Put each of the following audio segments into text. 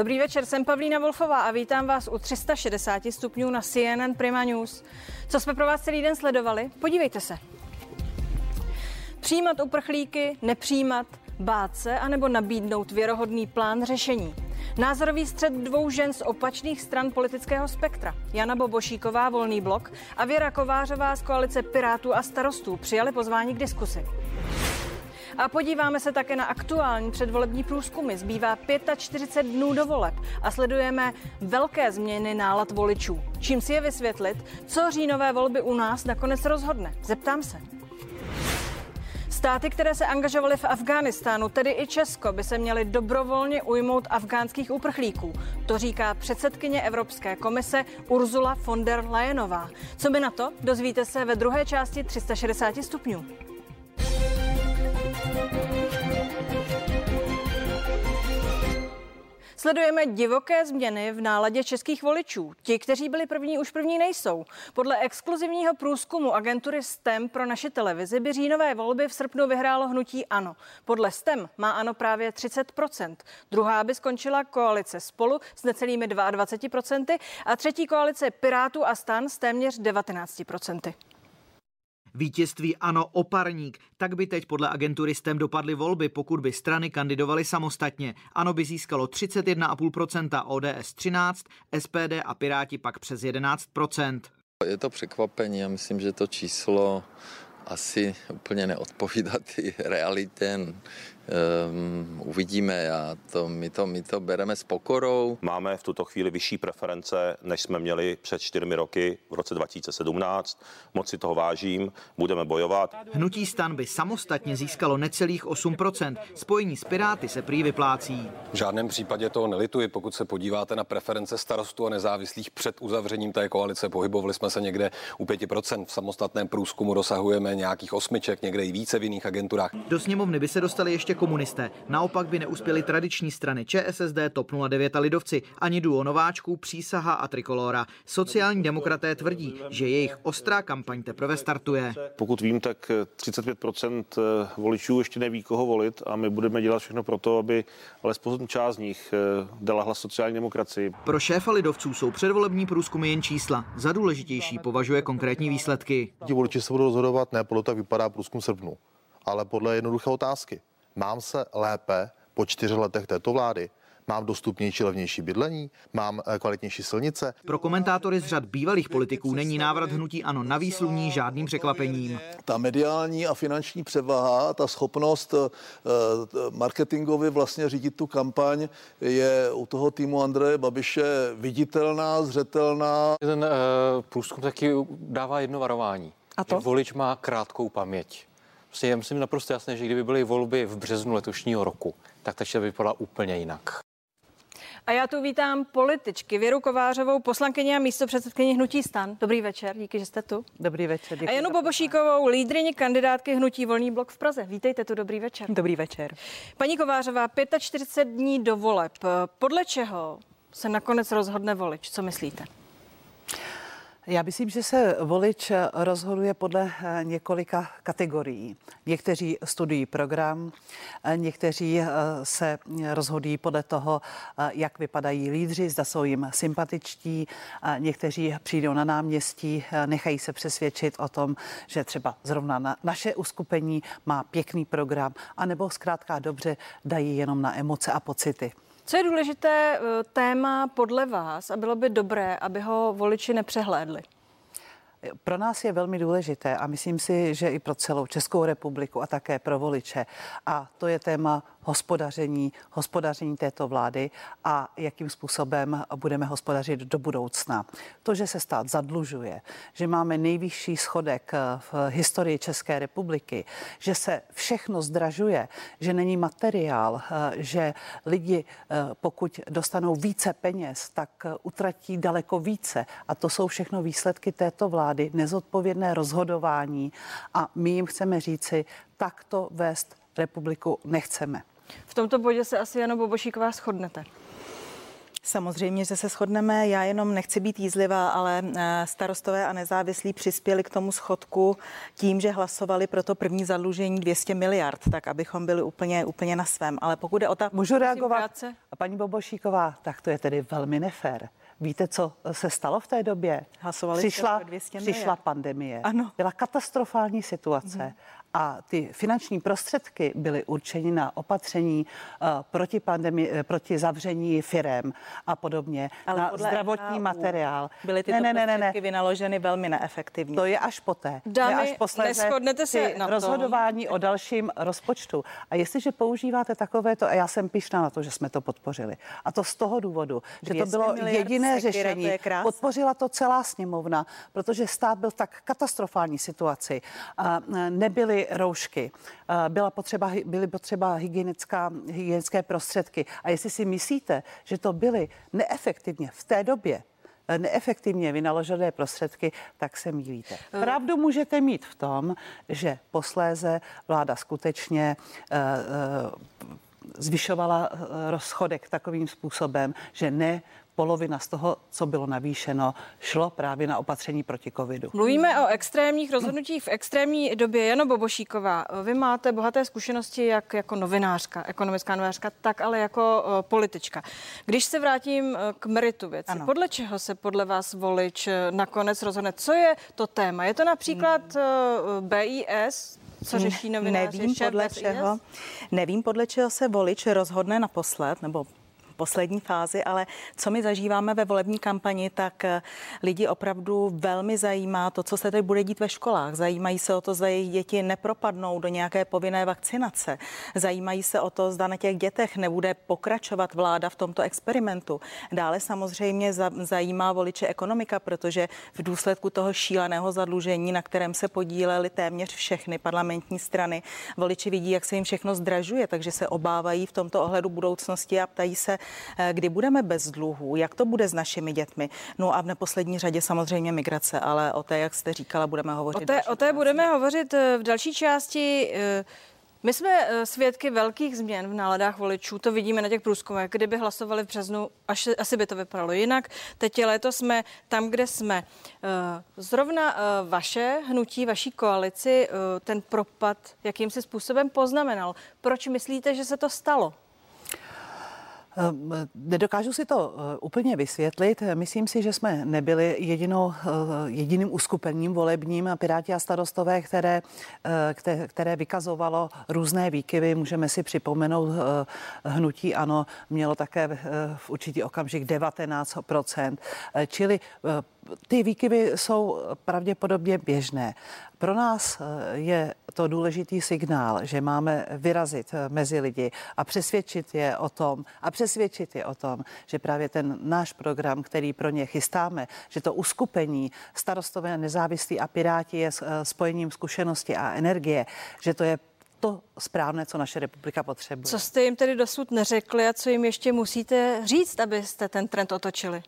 Dobrý večer, jsem Pavlína Wolfová a vítám vás u 360 stupňů na CNN Prima News. Co jsme pro vás celý den sledovali? Podívejte se. Přijímat uprchlíky, nepřijímat, bát se anebo nabídnout věrohodný plán řešení. Názorový střed dvou žen z opačných stran politického spektra. Jana Bobošíková, Volný blok a Věra Kovářová z koalice Pirátů a starostů přijali pozvání k diskusi. A podíváme se také na aktuální předvolební průzkumy. Zbývá 45 dnů do voleb a sledujeme velké změny nálad voličů. Čím si je vysvětlit, co říjnové volby u nás nakonec rozhodne? Zeptám se. Státy, které se angažovaly v Afghánistánu, tedy i Česko, by se měly dobrovolně ujmout afgánských uprchlíků. To říká předsedkyně Evropské komise Ursula von der Leyenová. Co by na to? Dozvíte se ve druhé části 360 stupňů. Sledujeme divoké změny v náladě českých voličů. Ti, kteří byli první, už první nejsou. Podle exkluzivního průzkumu agentury STEM pro naši televizi by říjnové volby v srpnu vyhrálo hnutí ANO. Podle STEM má ANO právě 30%. Druhá by skončila koalice spolu s necelými 22% a třetí koalice Pirátů a stan s téměř 19%. Vítězství ano oparník. Tak by teď podle agentury STEM dopadly volby, pokud by strany kandidovaly samostatně. Ano by získalo 31,5%, ODS 13, SPD a Piráti pak přes 11%. Je to překvapení, já myslím, že to číslo asi úplně neodpovídá ty realitě. Um, uvidíme a to, my, to, my to bereme s pokorou. Máme v tuto chvíli vyšší preference, než jsme měli před čtyřmi roky v roce 2017. Moc si toho vážím, budeme bojovat. Hnutí stan by samostatně získalo necelých 8%. Spojení s Piráty se prý vyplácí. V žádném případě toho nelituji. Pokud se podíváte na preference starostů a nezávislých před uzavřením té koalice, pohybovali jsme se někde u 5%. V samostatném průzkumu dosahujeme nějakých osmiček, někde i více v jiných agenturách. Do sněmovny by se dostali ještě komunisté. Naopak by neuspěly tradiční strany ČSSD, TOP 09 a Lidovci, ani duo nováčků, přísaha a trikolora. Sociální demokraté tvrdí, že jejich ostrá kampaň teprve startuje. Pokud vím, tak 35% voličů ještě neví, koho volit a my budeme dělat všechno pro to, aby alespoň část z nich eh, dala hlas sociální demokracii. Pro šéfa lidovců jsou předvolební průzkumy jen čísla. Za důležitější považuje konkrétní výsledky. Ti voliči se budou rozhodovat ne podle toho, jak vypadá průzkum srpnu, ale podle jednoduché otázky. Mám se lépe po čtyřech letech této vlády? Mám dostupnější, levnější bydlení? Mám eh, kvalitnější silnice? Pro komentátory z řad bývalých politiků není návrat hnutí ano na výsluní žádným překvapením. Ta mediální a finanční převaha, ta schopnost uh, marketingově vlastně řídit tu kampaň je u toho týmu Andreje Babiše viditelná, zřetelná. Ten uh, průzkum taky dává jedno varování. A to? Že volič má krátkou paměť. Prostě je myslím naprosto jasné, že kdyby byly volby v březnu letošního roku, tak ta by vypadala úplně jinak. A já tu vítám političky Věru Kovářovou, poslankyně a místo předsedkyně Hnutí stan. Dobrý večer, díky, že jste tu. Dobrý večer. A Janu Bobošíkovou, lídrině kandidátky Hnutí Volný blok v Praze. Vítejte tu, dobrý večer. Dobrý večer. Paní Kovářová, 45 dní do voleb. Podle čeho se nakonec rozhodne volič? Co myslíte? Já myslím, že se volič rozhoduje podle eh, několika kategorií. Někteří studují program, eh, někteří eh, se rozhodují podle toho, jak vypadají lídři, zda jsou jim sympatičtí, někteří přijdou na náměstí, nechají se přesvědčit o tom, že třeba zrovna na naše uskupení má pěkný program, anebo zkrátka dobře dají jenom na emoce a pocity. Co je důležité eh, téma podle vás a bylo by dobré, aby ho voliči nepřehlédli? Pro nás je velmi důležité a myslím si, že i pro celou Českou republiku a také pro voliče. A to je téma hospodaření, hospodaření této vlády a jakým způsobem budeme hospodařit do budoucna. To, že se stát zadlužuje, že máme nejvyšší schodek v historii České republiky, že se všechno zdražuje, že není materiál, že lidi, pokud dostanou více peněz, tak utratí daleko více. A to jsou všechno výsledky této vlády, nezodpovědné rozhodování. A my jim chceme říci, takto vést republiku nechceme. V tomto bodě se asi Jano Bobošíková shodnete. Samozřejmě, že se shodneme. Já jenom nechci být jízlivá, ale eh, starostové a nezávislí přispěli k tomu schodku tím, že hlasovali pro to první zadlužení 200 miliard, tak abychom byli úplně, úplně na svém. Ale pokud je o ta... Můžu reagovat? Paní Bobošíková, tak to je tedy velmi nefér. Víte, co se stalo v té době? Hlasovali přišla, 200 přišla pandemie. Ano. Byla katastrofální situace. Mm a ty finanční prostředky byly určeny na opatření uh, proti pandemii, eh, proti zavření firem a podobně, Ale na zdravotní FAU materiál. Byly tyto ne, ne, ne, ne. vynaloženy velmi neefektivně. To je až poté. Dámy, až posléze se na rozhodování tom. o dalším rozpočtu. A jestliže používáte takovéto, a já jsem pišná na to, že jsme to podpořili. A to z toho důvodu, že to bylo jediné řešení. To Podpořila to celá sněmovna, protože stát byl v tak katastrofální situaci. A nebyly roušky, eh, byla potřeba, byly potřeba hygienická, hygienické prostředky. A jestli si myslíte, že to byly neefektivně v té době, eh, neefektivně vynaložené prostředky, tak se mílíte. Eh. Pravdu můžete mít v tom, že posléze vláda skutečně zvyšovala rozchodek takovým způsobem, že ne polovina z toho, co bylo navýšeno, šlo právě na opatření proti covidu. Mluvíme o extrémních rozhodnutích v extrémní době. Jano Bobošíková, vy máte bohaté zkušenosti jak jako novinářka, ekonomická novinářka, tak ale jako politička. Když se vrátím k meritu věci, ano. podle čeho se podle vás volič nakonec rozhodne? Co je to téma? Je to například hmm. BIS, co řeší novináři? Nevím podle čeho. Nevím podle čeho se volič rozhodne naposled, nebo poslední fázi, ale co my zažíváme ve volební kampani, tak eh, lidi opravdu velmi zajímá to, co se teď bude dít ve školách. Zajímají se o to, zda jejich děti nepropadnou do nějaké povinné vakcinace. Zajímají se o to, zda na těch dětech nebude pokračovat vláda v tomto experimentu. Dále samozřejmě zajímá voliče ekonomika, protože v důsledku toho šíleného zadlužení, na kterém se podílely téměř všechny parlamentní strany, voliči vidí, jak se jim všechno zdražuje, takže se obávají v tomto ohledu budoucnosti a ptají se, kdy budeme bez dluhů, jak to bude s našimi dětmi. No a v neposlední řadě samozřejmě migrace, ale o té, jak jste říkala, budeme hovořit. O té, o té budeme hovořit eh, v další části. Eh, my jsme svědky velkých změn v náladách voličů, to vidíme na těch průzkumech. Kdyby hlasovali v březnu, až, asi by to vypadalo jinak. Teď je léto jsme tam, kde jsme. Zrovna vaše hnutí, vaší koalici ten propad jakýmsi způsobem poznamenal. Proč myslíte, že se to stalo? Ehm, nedokážu si to eh, úplně vysvětlit. Myslím si, že jsme nebyli jedinou, eh, jediným uskupením volebním Piráti a starostové, které, eh, které vykazovalo různé výkyvy. Můžeme si připomenout hnutí ANO mělo také v určitý okamžik 19%. Čili ty výkyvy jsou pravděpodobně běžné. Pro nás eh, je to důležitý signál, že máme vyrazit eh, mezi lidi a přesvědčit je o tom, a přesvědčit je o tom, že právě ten náš program, který pro ně chystáme, že to uskupení starostové nezávislí a piráti je eh, spojením zkušenosti a energie, že to je to správné, co naše republika potřebuje. Co jste jim tedy dosud neřekli a co jim ještě musíte říct, abyste ten trend otočili?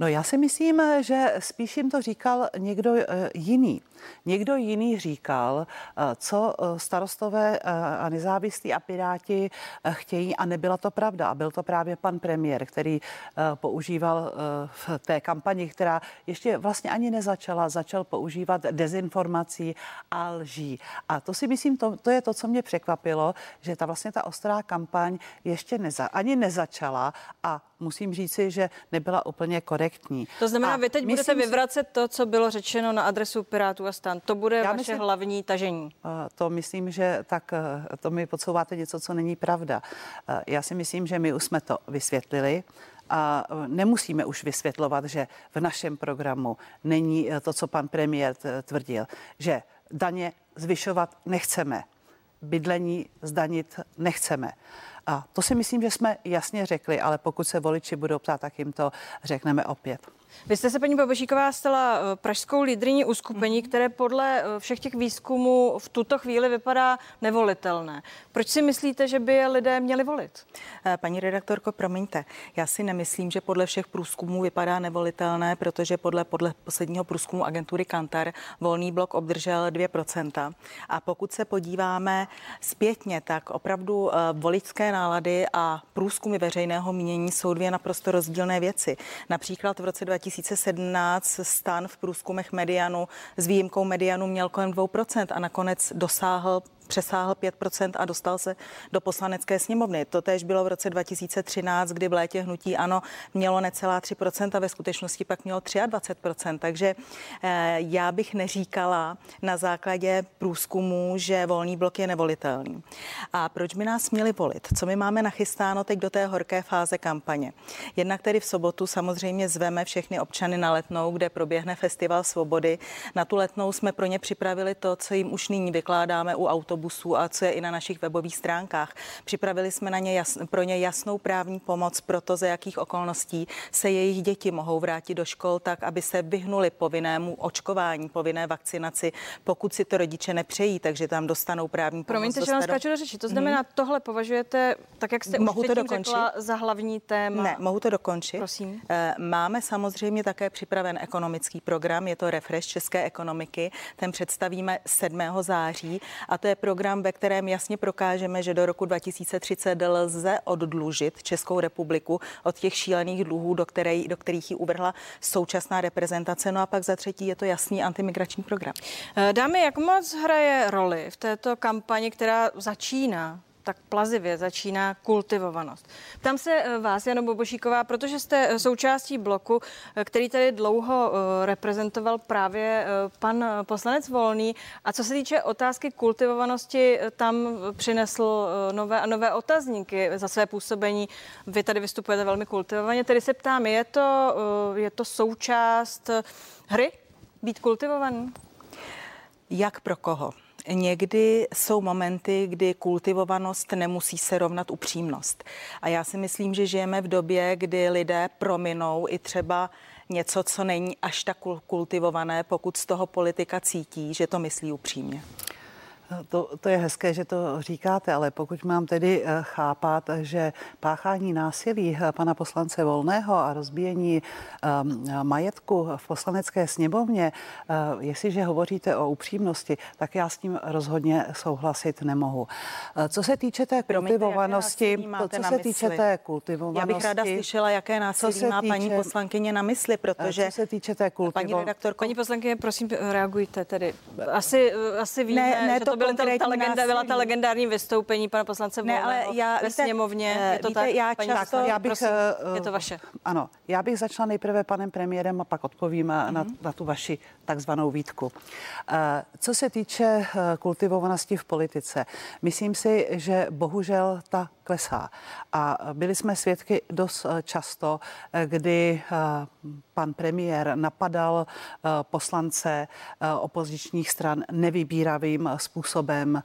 No já si myslím, že spíš jim to říkal někdo eh, jiný. Někdo jiný říkal, eh, co eh, starostové a nezávislí a piráti chtějí a nebyla to pravda. A byl to právě pan premiér, který používal v té kampani, která ještě vlastně ani nezačala, začal používat dezinformací a lží. A to si myslím, to, to je to, co mě překvapilo, že ta vlastně ta ostrá kampaň ještě neza, ani nezačala a musím říci, že nebyla úplně korektní. To znamená, a vy teď budete vyvracet to, co bylo řečeno na adresu Pirátů a stan. To bude vaše myslím, hlavní tažení. To myslím, že tak to mi podsouváte něco, co není pravda. Já si myslím, že my už jsme to vysvětlili. A nemusíme už vysvětlovat, že v našem programu není to, co pan premiér tvrdil, že daně zvyšovat nechceme, bydlení zdanit nechceme. A to si myslím, že jsme jasně řekli, ale pokud se voliči budou ptát, tak jim to řekneme opět. Vy jste se, paní Babošíková, stala eh, pražskou lídriní uskupení, které podle eh, všech těch výzkumů v tuto chvíli vypadá nevolitelné. Proč si myslíte, že by je lidé měli volit? Eh, paní redaktorko, promiňte, já si nemyslím, že podle všech průzkumů vypadá nevolitelné, protože podle, podle posledního průzkumu agentury Kantar volný blok obdržel 2%. A pokud se podíváme zpětně, tak opravdu voličské nálady a průzkumy veřejného mínění jsou dvě naprosto rozdílné věci. Například v roce 2017 stan v průzkumech medianu s výjimkou medianu měl kolem 2% a nakonec dosáhl přesáhl 5% a dostal se do poslanecké sněmovny. To též bylo v roce 2013, kdy v létě hnutí ano mělo necelá 3% a ve skutečnosti pak mělo 23%. Takže eh, já bych neříkala na základě průzkumu, že volný blok je nevolitelný. A proč by nás měli volit? Co my máme nachystáno teď do té horké fáze kampaně? Jednak tedy v sobotu samozřejmě zveme všechny občany na letnou, kde proběhne Festival svobody. Na tu letnou jsme pro ně připravili to, co jim už nyní vykládáme u autobusů autobusů a co je i na našich webových stránkách. Připravili jsme na ně jas, pro ně jasnou právní pomoc pro to, za jakých okolností se jejich děti mohou vrátit do škol tak, aby se vyhnuli povinnému očkování, povinné vakcinaci, pokud si to rodiče nepřejí, takže tam dostanou právní pomoc. Promiňte, že vám skáču do řeči. To znamená, hmm. tohle považujete, tak jak jste mohu už to dokončit? řekla, za hlavní téma? Ne, mohu to dokončit. Prosím. Eh, máme samozřejmě také připraven ekonomický program, je to Refresh české ekonomiky, ten představíme 7. září a to je pro program, ve kterém jasně prokážeme, že do roku 2030 lze oddlužit Českou republiku od těch šílených dluhů, do, které, do kterých ji uvrhla současná reprezentace. No a pak za třetí je to jasný antimigrační program. Eh, dámy, jak moc hraje roli v této kampani, která začíná tak plazivě začíná kultivovanost. Tam se eh, vás, Jano Bobošíková, protože jste eh, součástí bloku, eh, který tady dlouho reprezentoval právě pan poslanec Volný. A co se týče otázky kultivovanosti, tam přinesl nové a nové otazníky za své působení. Vy tady vystupujete velmi kultivovaně, tedy se ptám, je to, je to součást hry být kultivovaný? Jak pro koho? Někdy jsou momenty, kdy kultivovanost nemusí se rovnat upřímnost. A já si myslím, že žijeme v době, kdy lidé prominou i třeba něco, co není až tak kultivované, pokud z toho politika cítí, že to myslí upřímně. To, to je hezké, že to říkáte, ale pokud mám tedy eh, chápat, že páchání násilí eh, pana poslance Volného a rozbíjení um, majetku v poslanecké sněmovně, uh, jestliže hovoříte o upřímnosti, tak já s tím rozhodně souhlasit nemohu. Co se týče té kultivovanosti, co se týče té kultivovanosti, já bych ráda slyšela, jaké násilí má týče, paní poslankyně na mysli, protože co se týče té kultivovanosti. Paní redaktorko, paní poslankyně, prosím, reagujte tedy. Asi, asi víme, ne, ne, že to byl ta, ta legenda, byla ta legendární vystoupení pana poslance ne, ale já, ve víte, sněmovně. Je to víte, tak? Já často, já bych, prosím, uh, je to vaše. Ano, já bych začala nejprve panem premiérem a pak odpovím mm-hmm. na, na tu vaši takzvanou výtku. Uh, co se týče uh, kultivovanosti v politice, myslím si, že bohužel ta klesá. A byli jsme svědky dost často, kdy pan premiér napadal poslance opozičních stran nevybíravým způsobem.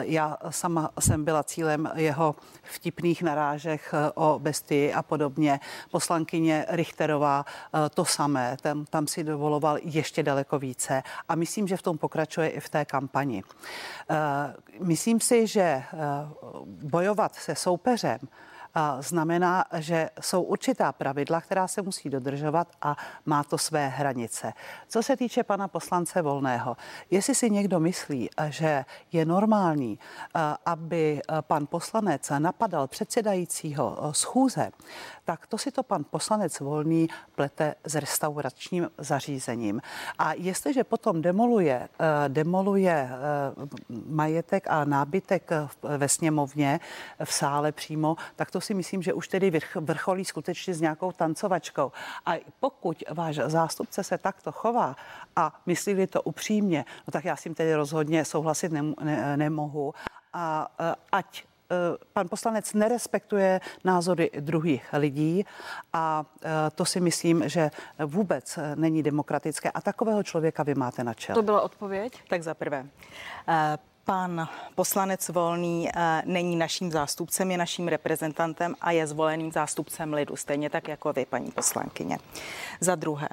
Já sama jsem byla cílem jeho vtipných narážech o bestii a podobně. Poslankyně Richterová to samé, tam, tam si dovoloval ještě daleko více a myslím, že v tom pokračuje i v té kampani. Myslím si, že bojovat se soupeřem znamená, že jsou určitá pravidla, která se musí dodržovat a má to své hranice. Co se týče pana poslance Volného, jestli si někdo myslí, že je normální, aby pan poslanec napadal předsedajícího schůze, tak to si to pan poslanec Volný plete s restauračním zařízením. A jestliže potom demoluje, demoluje majetek a nábytek ve sněmovně, v sále přímo, tak to si myslím, že už tedy vrcholí skutečně s nějakou tancovačkou. A pokud váš zástupce se takto chová a myslí to upřímně, no tak já s tím tedy rozhodně souhlasit ne, ne, nemohu. A e, ať e, pan poslanec nerespektuje názory druhých lidí a e, to si myslím, že vůbec není demokratické a takového člověka vy máte na čele. To byla odpověď? Tak za prvé. Pan poslanec Volný eh, není naším zástupcem, je naším reprezentantem a je zvoleným zástupcem lidu, stejně tak jako vy, paní poslankyně. Za druhé,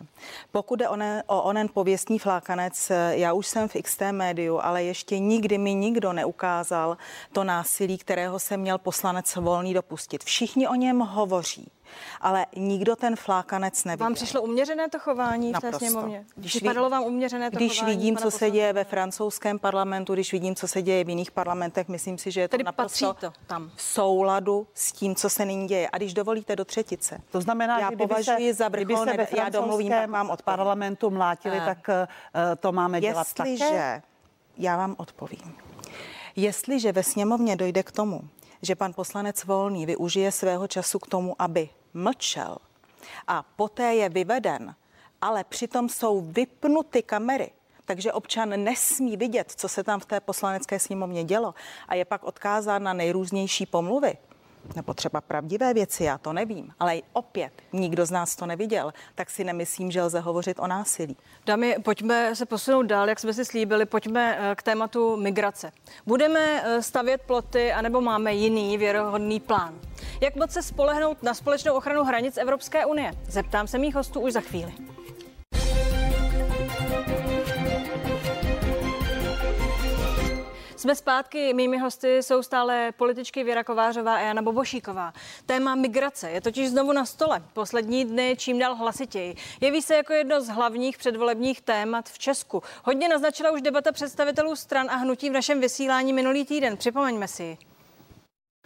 pokud je onen, o onen pověstní flákanec, eh, já už jsem v XT médiu, ale ještě nikdy mi nikdo neukázal to násilí, kterého se měl poslanec Volný dopustit. Všichni o něm hovoří ale nikdo ten flákanec neviděl. Vám přišlo uměřené to chování Naprosto. v té sněmovně? Když Připadalo vám uměřené to Když chování, vidím, co se děje ve francouzském parlamentu, když vidím, co se děje v jiných parlamentech, myslím si, že je to Tedy naprosto to tam. v souladu s tím, co se nyní děje. A když dovolíte do třetice. To znamená, já že považuji se, za vrchol, se ve já domluvím, pak mám od parlamentu mlátili, a, tak uh, to máme dělat Jestliže, také? já vám odpovím. Jestliže ve sněmovně dojde k tomu, že pan poslanec Volný využije svého času k tomu, aby mlčel a poté je vyveden, ale přitom jsou vypnuty kamery, takže občan nesmí vidět, co se tam v té poslanecké sněmovně dělo a je pak odkázán na nejrůznější pomluvy, nebo třeba pravdivé věci, já to nevím, ale opět nikdo z nás to neviděl, tak si nemyslím, že lze hovořit o násilí. Dámy, pojďme se posunout dál, jak jsme si slíbili, pojďme eh, k tématu migrace. Budeme eh, stavět ploty, anebo máme jiný věrohodný plán? Jak moc se spolehnout na společnou ochranu hranic Evropské unie? Zeptám se mých hostů už za chvíli. Jsme zpátky, mými hosty jsou stále političky Věra Kovářová a Jana Bobošíková. Téma migrace je totiž znovu na stole. Poslední dny čím dál hlasitěji. Jeví se jako jedno z hlavních předvolebních témat v Česku. Hodně naznačila už debata představitelů stran a hnutí v našem vysílání minulý týden. Připomeňme si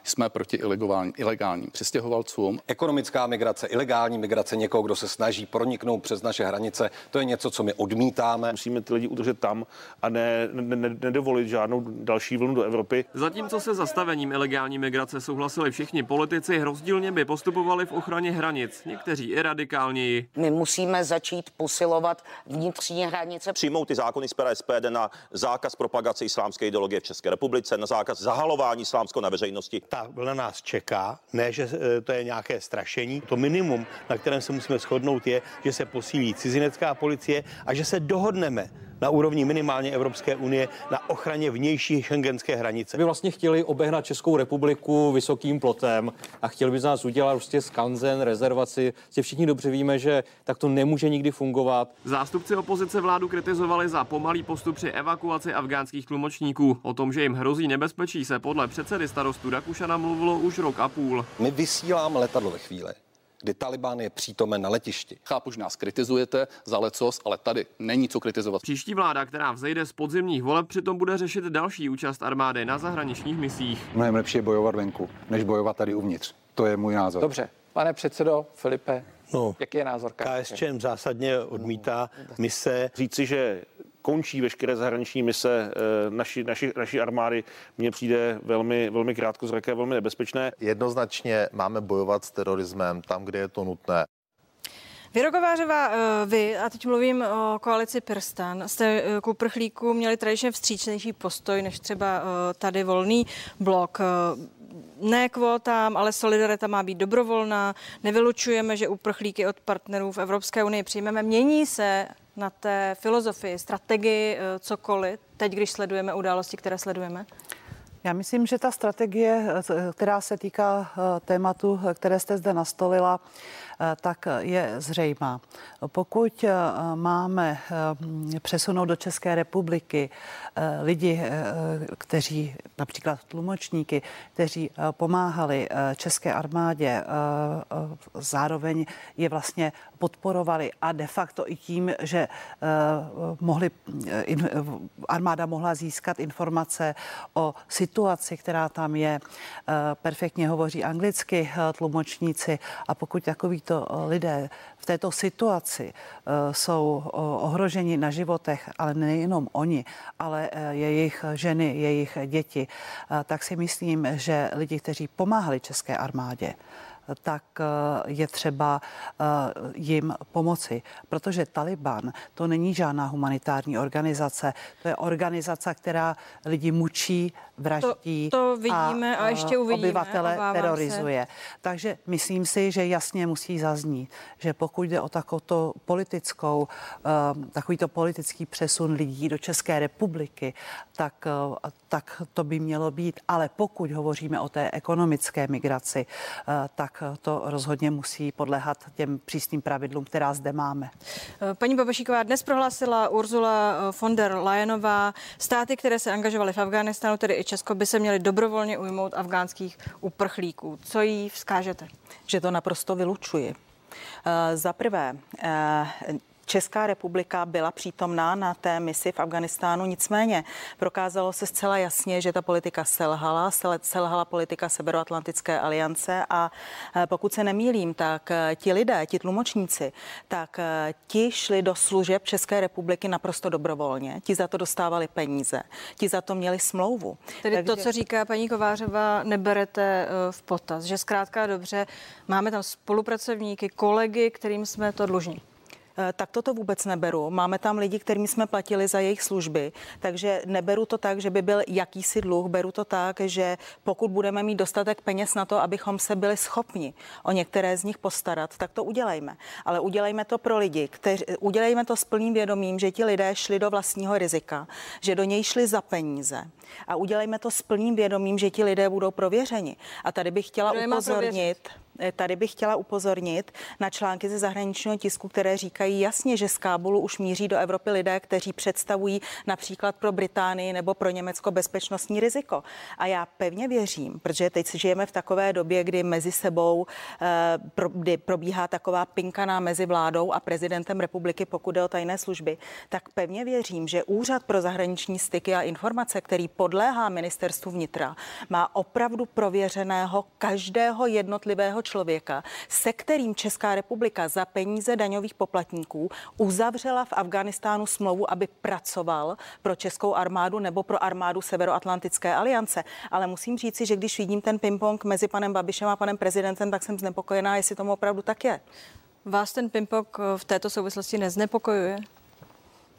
jsme proti ilegální, ilegálním přistěhovalcům. Ekonomická migrace, ilegální migrace někoho, kdo se snaží proniknout přes naše hranice, to je něco, co my odmítáme. Musíme ty lidi udržet tam a ne, ne, ne, nedovolit žádnou další vlnu do Evropy. Zatímco se zastavením ilegální migrace souhlasili všichni politici, rozdílně by postupovali v ochraně hranic, někteří i radikálněji. My musíme začít posilovat vnitřní hranice. Přijmout ty zákony z SPD na zákaz propagace islámské ideologie v České republice, na zákaz zahalování islámsko na veřejnosti. Ta ta vlna nás čeká, ne, že eh, to je nějaké strašení. To minimum, na kterém se musíme shodnout, je, že se posílí cizinecká policie a že se dohodneme na úrovni minimálně Evropské unie na ochraně vnější šengenské hranice. By vlastně chtěli obehnat Českou republiku vysokým plotem a chtěli by z nás udělat prostě skanzen, rezervaci. Si všichni dobře víme, že tak to nemůže nikdy fungovat. Zástupci opozice vládu kritizovali za pomalý postup při evakuaci afgánských tlumočníků. O tom, že jim hrozí nebezpečí, se podle předsedy starostu Rakušana mluvilo už rok a půl. My vysíláme letadlo ve chvíli, kdy Taliban je přítomen na letišti. Chápu, že nás kritizujete za lecos, ale tady není co kritizovat. Příští vláda, která vzejde z podzimních voleb, přitom bude řešit další účast armády na zahraničních misích. Mnohem lepší je bojovat venku, než bojovat tady uvnitř. To je můj názor. Dobře, pane předsedo Filipe, no, jaký je názor KSČM? KSČM zásadně odmítá mise. Říci, že končí veškeré zahraniční mise eh, naší, naši, naší armády, mně přijde velmi, velmi krátkozraké, velmi nebezpečné. Jednoznačně máme bojovat s terorismem tam, kde je to nutné. Věrokovářová, eh, vy, a teď mluvím o koalici Pirstan, jste eh, k uprchlíku měli tradičně vstřícnější postoj než třeba tady volný blok ne kvótám, ale solidarita má být dobrovolná. Nevylučujeme, že uprchlíky od partnerů v Evropské unii přijmeme. Mění se na té filozofii, strategii, eh, cokoliv, teď, když sledujeme události, které sledujeme? Já myslím, že ta strategie, eh, která se týká eh, tématu, které jste zde nastolila, tak je zřejmá. Pokud eh, máme eh, přesunout do České republiky lidi, kteří například tlumočníky, kteří pomáhali české armádě, zároveň je vlastně podporovali a de facto i tím, že mohli, armáda mohla získat informace o situaci, která tam je. Perfektně hovoří anglicky tlumočníci a pokud takový tito lidé v této situaci eh, jsou ohroženi na životech, ale nejenom oni, ale eh, jejich ženy, jejich děti, eh, tak si myslím, že lidi, kteří pomáhali České armádě, tak je třeba jim pomoci, protože Taliban to není žádná humanitární organizace, to je organizace, která lidi mučí, vraždí to, to vidíme a, a ještě uvidíme, obyvatele terorizuje. Se. Takže myslím si, že jasně musí zaznít, že pokud jde o takovou politickou, takovýto politický přesun lidí do České republiky, tak, tak to by mělo být. Ale pokud hovoříme o té ekonomické migraci, tak to rozhodně musí podléhat těm přísným pravidlům, která zde máme. Paní Babašíková, dnes prohlásila Ursula von der Leyenová, státy, které se angažovaly v Afghánistánu, tedy i Česko, by se měly dobrovolně ujmout afgánských uprchlíků. Co jí vzkážete? Že to naprosto vylučuji. Uh, za prvé, uh, Česká republika byla přítomná na té misi v Afganistánu, nicméně prokázalo se zcela jasně, že ta politika selhala, selhala politika Severoatlantické aliance a eh, pokud se nemýlím, tak eh, ti lidé, ti tlumočníci, tak eh, ti šli do služeb České republiky naprosto dobrovolně, ti za to dostávali peníze, ti za to měli smlouvu. Tedy Takže... to, co říká paní Kovářová, neberete v potaz, že zkrátka dobře, máme tam spolupracovníky, kolegy, kterým jsme to dlužní. Eh, tak toto vůbec neberu. Máme tam lidi, kterým jsme platili za jejich služby, takže neberu to tak, že by byl jakýsi dluh, beru to tak, že pokud budeme mít dostatek peněz na to, abychom se byli schopni o některé z nich postarat, tak to udělejme. Ale udělejme to pro lidi, kteři, udělejme to s plným vědomím, že ti lidé šli do vlastního rizika, že do něj šli za peníze. A udělejme to s plným vědomím, že ti lidé budou prověřeni. A tady bych chtěla upozornit. Eh, tady bych chtěla upozornit na články ze zahraničního tisku, které říkají jasně, že z Kábulu už míří do Evropy lidé, kteří představují například pro Británii nebo pro Německo bezpečnostní riziko. A já pevně věřím, protože teď žijeme v takové době, kdy mezi sebou, eh, kdy probíhá taková pinkaná mezi vládou a prezidentem republiky, pokud jde o tajné služby, tak pevně věřím, že Úřad pro zahraniční styky a informace, který podléhá ministerstvu vnitra, má opravdu prověřeného každého jednotlivého člověka, se kterým Česká republika za peníze daňových poplatníků uzavřela v Afganistánu smlouvu, aby pracoval pro českou armádu nebo pro armádu Severoatlantické aliance. Ale musím říci, že když vidím ten ping-pong mezi panem Babišem a panem prezidentem, tak jsem znepokojená, jestli tomu opravdu tak je. Vás ten ping-pong v této souvislosti neznepokojuje?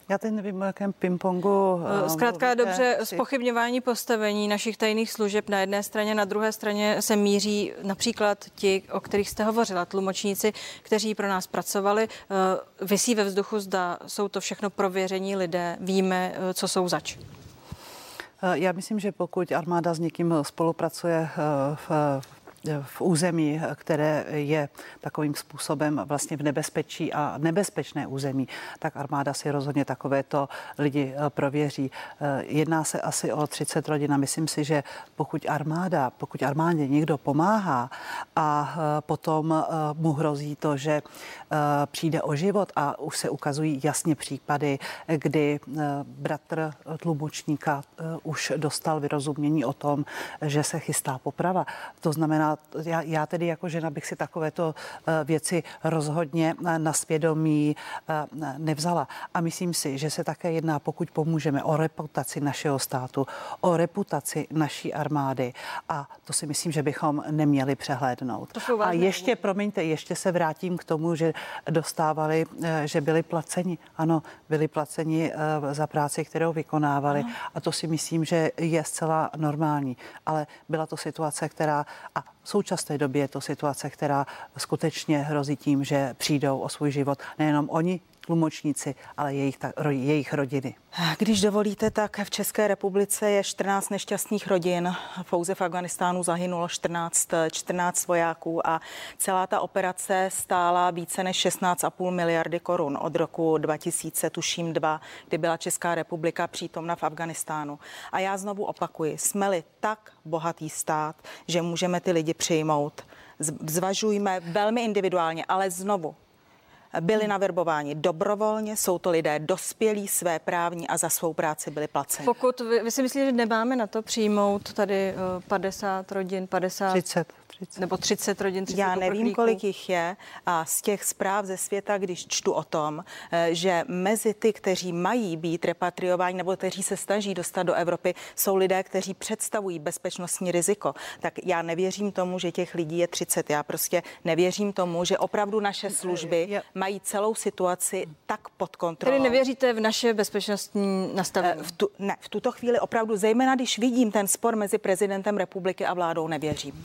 Já teď nevím, o jakém pingpongu. Eh, zkrátka mluvíte. dobře, spochybňování postavení našich tajných služeb na jedné straně, na druhé straně se míří například ti, o kterých jste hovořila, tlumočníci, kteří pro nás pracovali. Eh, vysí ve vzduchu, zda jsou to všechno prověření lidé, víme, eh, co jsou zač. Já myslím, že pokud armáda s někým spolupracuje v, v území, které je takovým způsobem vlastně v nebezpečí a nebezpečné území, tak armáda si rozhodně takovéto lidi eh, prověří. Eh, jedná se asi o 30 rodin a myslím si, že pokud armáda, pokud armádě někdo pomáhá a eh, potom mu hrozí to, že přijde o život a už se ukazují jasně případy, kdy bratr tlumočníka už dostal vyrozumění o tom, že se chystá poprava. To znamená, já, já tedy jako žena bych si takovéto eh, věci rozhodně eh, na svědomí eh, nevzala. A myslím si, že se také jedná, pokud pomůžeme, o reputaci našeho státu, o reputaci naší armády. A to si myslím, že bychom neměli přehlédnout. A ještě, promiňte, ještě se vrátím k tomu, že dostávali, že byli placeni. Ano, byli placeni za práci, kterou vykonávali. A to si myslím, že je zcela normální. Ale byla to situace, která, a v současné době je to situace, která skutečně hrozí tím, že přijdou o svůj život. Nejenom oni, tlumočníci, ale jejich, ta, jejich rodiny. Když dovolíte, tak v České republice je 14 nešťastných rodin. Pouze v Afganistánu zahynulo 14, 14 vojáků a celá ta operace stála více než 16,5 miliardy korun od roku 2000, tuším dva, kdy byla Česká republika přítomna v Afganistánu. A já znovu opakuji, jsme-li tak bohatý stát, že můžeme ty lidi přijmout, zvažujme velmi individuálně, ale znovu byli naverbováni dobrovolně, jsou to lidé dospělí, své právní a za svou práci byli placeni. Pokud vy, vy si myslíte, že nemáme na to přijmout tady 50 eh, rodin, 50... 30. 30. Nebo 30 rodin, 30 Já nevím, uprchlíků. kolik jich je a z těch zpráv ze světa, když čtu o tom, eh, že mezi ty, kteří mají být repatriováni nebo kteří se snaží dostat do Evropy, jsou lidé, kteří představují bezpečnostní riziko. Tak já nevěřím tomu, že těch lidí je 30. Já prostě nevěřím tomu, že opravdu naše služby mají celou situaci tak pod kontrolou. Tedy nevěříte v naše bezpečnostní nastavení? V, tu, ne, v tuto chvíli opravdu, zejména když vidím ten spor mezi prezidentem republiky a vládou, nevěřím.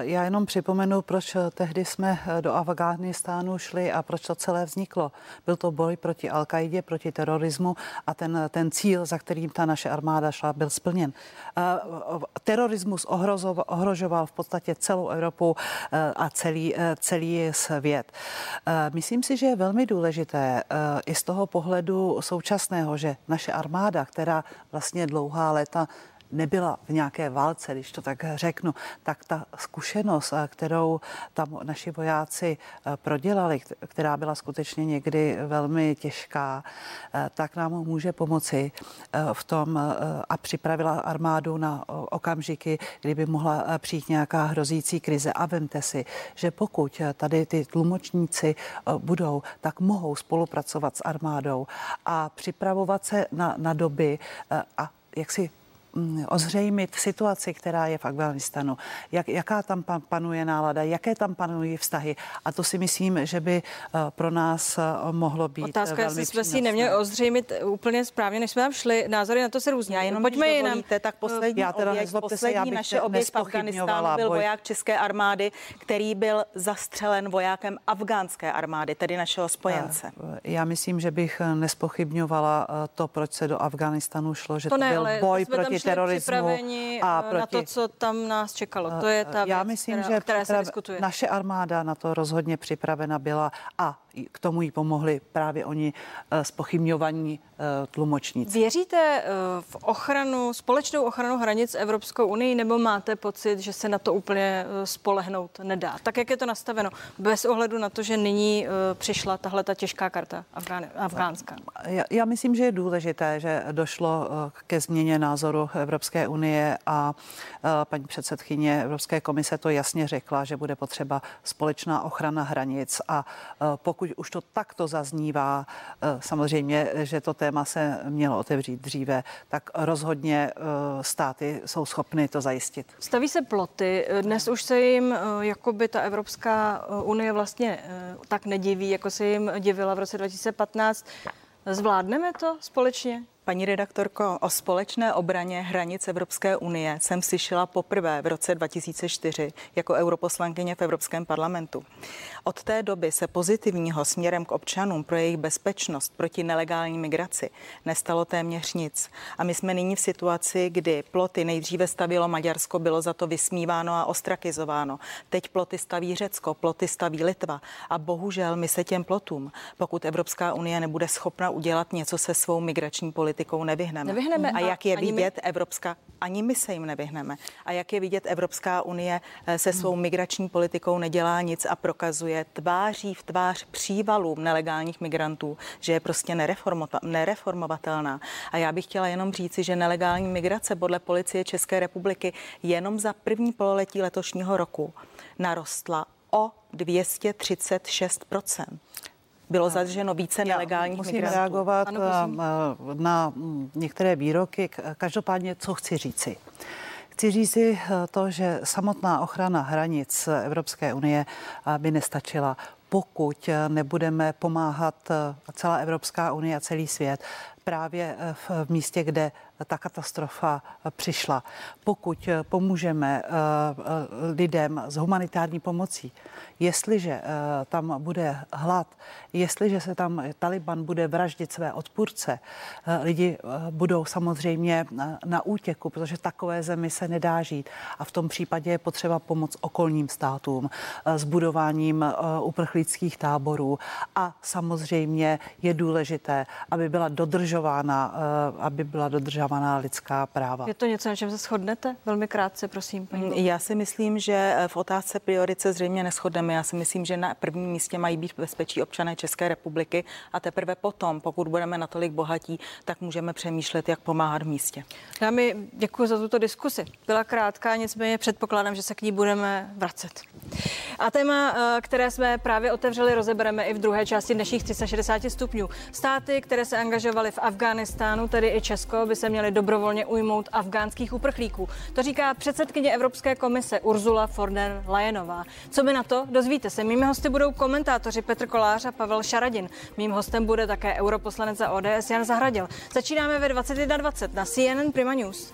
Eh, Já jenom připomenu, proč eh, tehdy jsme eh, do Afghánistánu šli a proč to celé vzniklo. Byl to boj proti al proti terorismu a ten, ten cíl, za kterým ta naše armáda šla, byl splněn. Terorismus ohrožoval v podstatě celou Evropu a celý, celý svět. Myslím si, že je velmi důležité i z toho pohledu současného, že naše armáda, která vlastně dlouhá léta nebyla v nějaké válce, když to tak řeknu, tak ta zkušenost, eh, kterou tam naši vojáci eh, prodělali, která byla skutečně někdy velmi těžká, eh, tak nám může pomoci v tom a připravila armádu na okamžiky, kdyby mohla přijít nějaká hrozící krize. A vemte si, že pokud tady ty tlumočníci budou, tak mohou spolupracovat s armádou a připravovat se na, na doby a jak si ozřejmit situaci, která je v Afganistanu, jak, jaká tam panuje nálada, jaké tam panují vztahy. A to si myslím, že by eh, pro nás eh, mohlo být eh, Otázka, velmi jestli jsme si neměli ozřejmit úplně správně, než jsme tam šli. Názory na to se různí. Já jenom, Pojďme když jinam. dovolíte, tak poslední Já teda oběť, nezlobte se, poslední já bych naše oběť v Afganistánu byl boj. voják české armády, který byl zastřelen vojákem afgánské armády, tedy našeho spojence. Já myslím, že bych nespochybňovala to, proč se do Afganistanu šlo, že to, to ne, byl boj jsme proti terorismu a proti... na to, co tam nás čekalo. To je ta Já věc, myslím, která, že která se diskutuje. naše armáda na to rozhodně připravena byla a k tomu jí pomohli právě oni eh, spochybňovaní eh, tlumočníci. Věříte eh, v ochranu, společnou ochranu hranic Evropskou unii, nebo máte pocit, že se na to úplně spolehnout nedá? Tak, jak je to nastaveno? Bez ohledu na to, že nyní přišla tahle ta těžká karta afgán, afgánská. Já, já myslím, že je důležité, že došlo ke změně názoru Evropské unie a paní předsedkyně Evropské komise to jasně řekla, že bude potřeba společná ochrana hranic a pokud už to takto zaznívá, samozřejmě, že to téma se mělo otevřít dříve, tak rozhodně státy jsou schopny to zajistit. Staví se ploty. Dnes už se jim jakoby ta Evropská unie vlastně tak nediví, jako se jim divila v roce 2015. Zvládneme to společně? Paní redaktorko, o společné obraně hranic Evropské unie jsem slyšela poprvé v roce 2004 jako europoslankyně v Evropském parlamentu. Od té doby se pozitivního směrem k občanům pro jejich bezpečnost proti nelegální migraci nestalo téměř nic. A my jsme nyní v situaci, kdy ploty nejdříve stavilo Maďarsko, bylo za to vysmíváno a ostrakizováno. Teď ploty staví Řecko, ploty staví Litva. A bohužel my se těm plotům, pokud Evropská unie nebude schopna udělat něco se svou migrační politikou, nevyhneme. Nevyhneme. A jak je Ani my- vidět, Evropská, ani my se jim nevyhneme. A jak je vidět, Evropská unie eh, se svou migrační politikou nedělá nic a prokazuje tváří v tvář přívalům nelegálních migrantů, že je prostě nereformovatelná. A já bych chtěla jenom říci, že nelegální migrace podle policie České republiky jenom za první pololetí letošního roku narostla o 236 bylo zadrženo více nelegálních Musím migrantů. reagovat Ano, prosím. na mm, některé výroky. Každopádně, co chci říci? Chci říci eh, to, že samotná ochrana hranic Evropské unie eh, by nestačila, pokud eh, nebudeme pomáhat celá Evropská unie a celý svět právě eh, v místě, kde ta katastrofa eh, přišla. Pokud eh, pomůžeme lidem s humanitární pomocí, jestliže tam bude hlad, jestliže se tam Taliban bude vraždit své odpůrce, lidi budou samozřejmě na, útěku, protože takové zemi se nedá žít. A v tom případě je potřeba pomoc okolním státům s budováním uprchlických táborů. A samozřejmě je důležité, aby byla dodržována dodržována, eh, aby byla dodržována lidská práva. Je to něco, na čem se shodnete? Velmi krátce, prosím. Paní. Já si myslím, že v otázce priorice zřejmě neschodneme. Já si myslím, že na prvním místě mají být bezpečí občané České republiky a teprve potom, pokud budeme natolik bohatí, tak můžeme přemýšlet, jak pomáhat v místě. Dámy, děkuji za tuto diskusi. Byla krátká, nicméně předpokládám, že se k ní budeme vracet. A téma, eh, které jsme právě otevřeli, rozebereme i v druhé části dnešních 360 stupňů. Státy, které se angažovaly v Afghánistánu, tedy i Česko, by se měly dobrovolně ujmout afgánských uprchlíků. To říká předsedkyně Evropské komise Ursula von der Leyenová. Co by na to? Dozvíte se. Mými hosty budou komentátoři Petr Kolář a Pavel Šaradin. Mým hostem bude také europoslanec za ODS Jan Zahradil. Začínáme ve 21.20 na CNN Prima News.